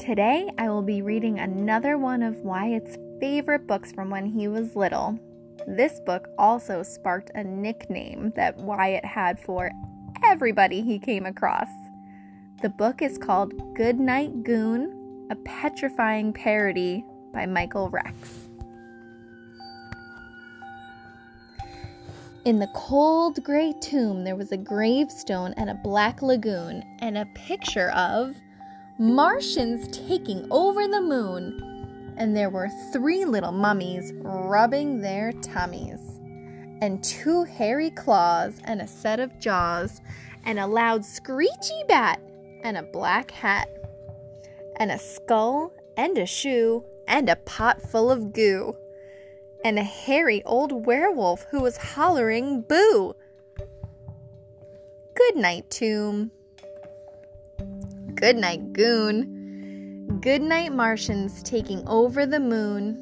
Today I will be reading another one of Wyatt's favorite books from when he was little. This book also sparked a nickname that Wyatt had for everybody he came across. The book is called Goodnight Goon, a petrifying parody by Michael Rex. In the cold gray tomb, there was a gravestone and a black lagoon, and a picture of Martians taking over the moon. And there were three little mummies rubbing their tummies, and two hairy claws, and a set of jaws, and a loud screechy bat, and a black hat, and a skull, and a shoe, and a pot full of goo and a hairy old werewolf who was hollering boo. Good night, tomb. Good night, goon. Good night, Martians taking over the moon.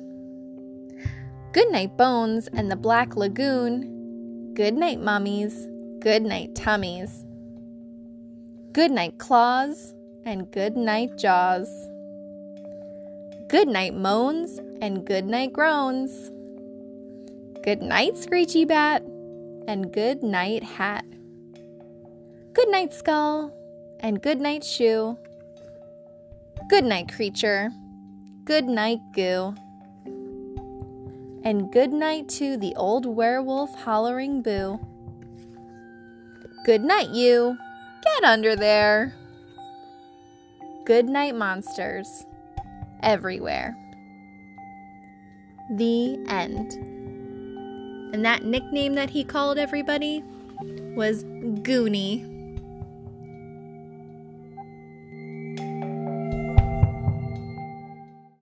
Good night, bones and the black lagoon. Good night, mummies. Good night, tummies. Good night, claws and good night, jaws. Good night, moans and good night, groans. Good night, Screechy Bat, and good night, Hat. Good night, Skull, and good night, Shoe. Good night, Creature. Good night, Goo. And good night to the old werewolf hollering boo. Good night, you. Get under there. Good night, monsters. Everywhere. The end. And that nickname that he called everybody was Goonie.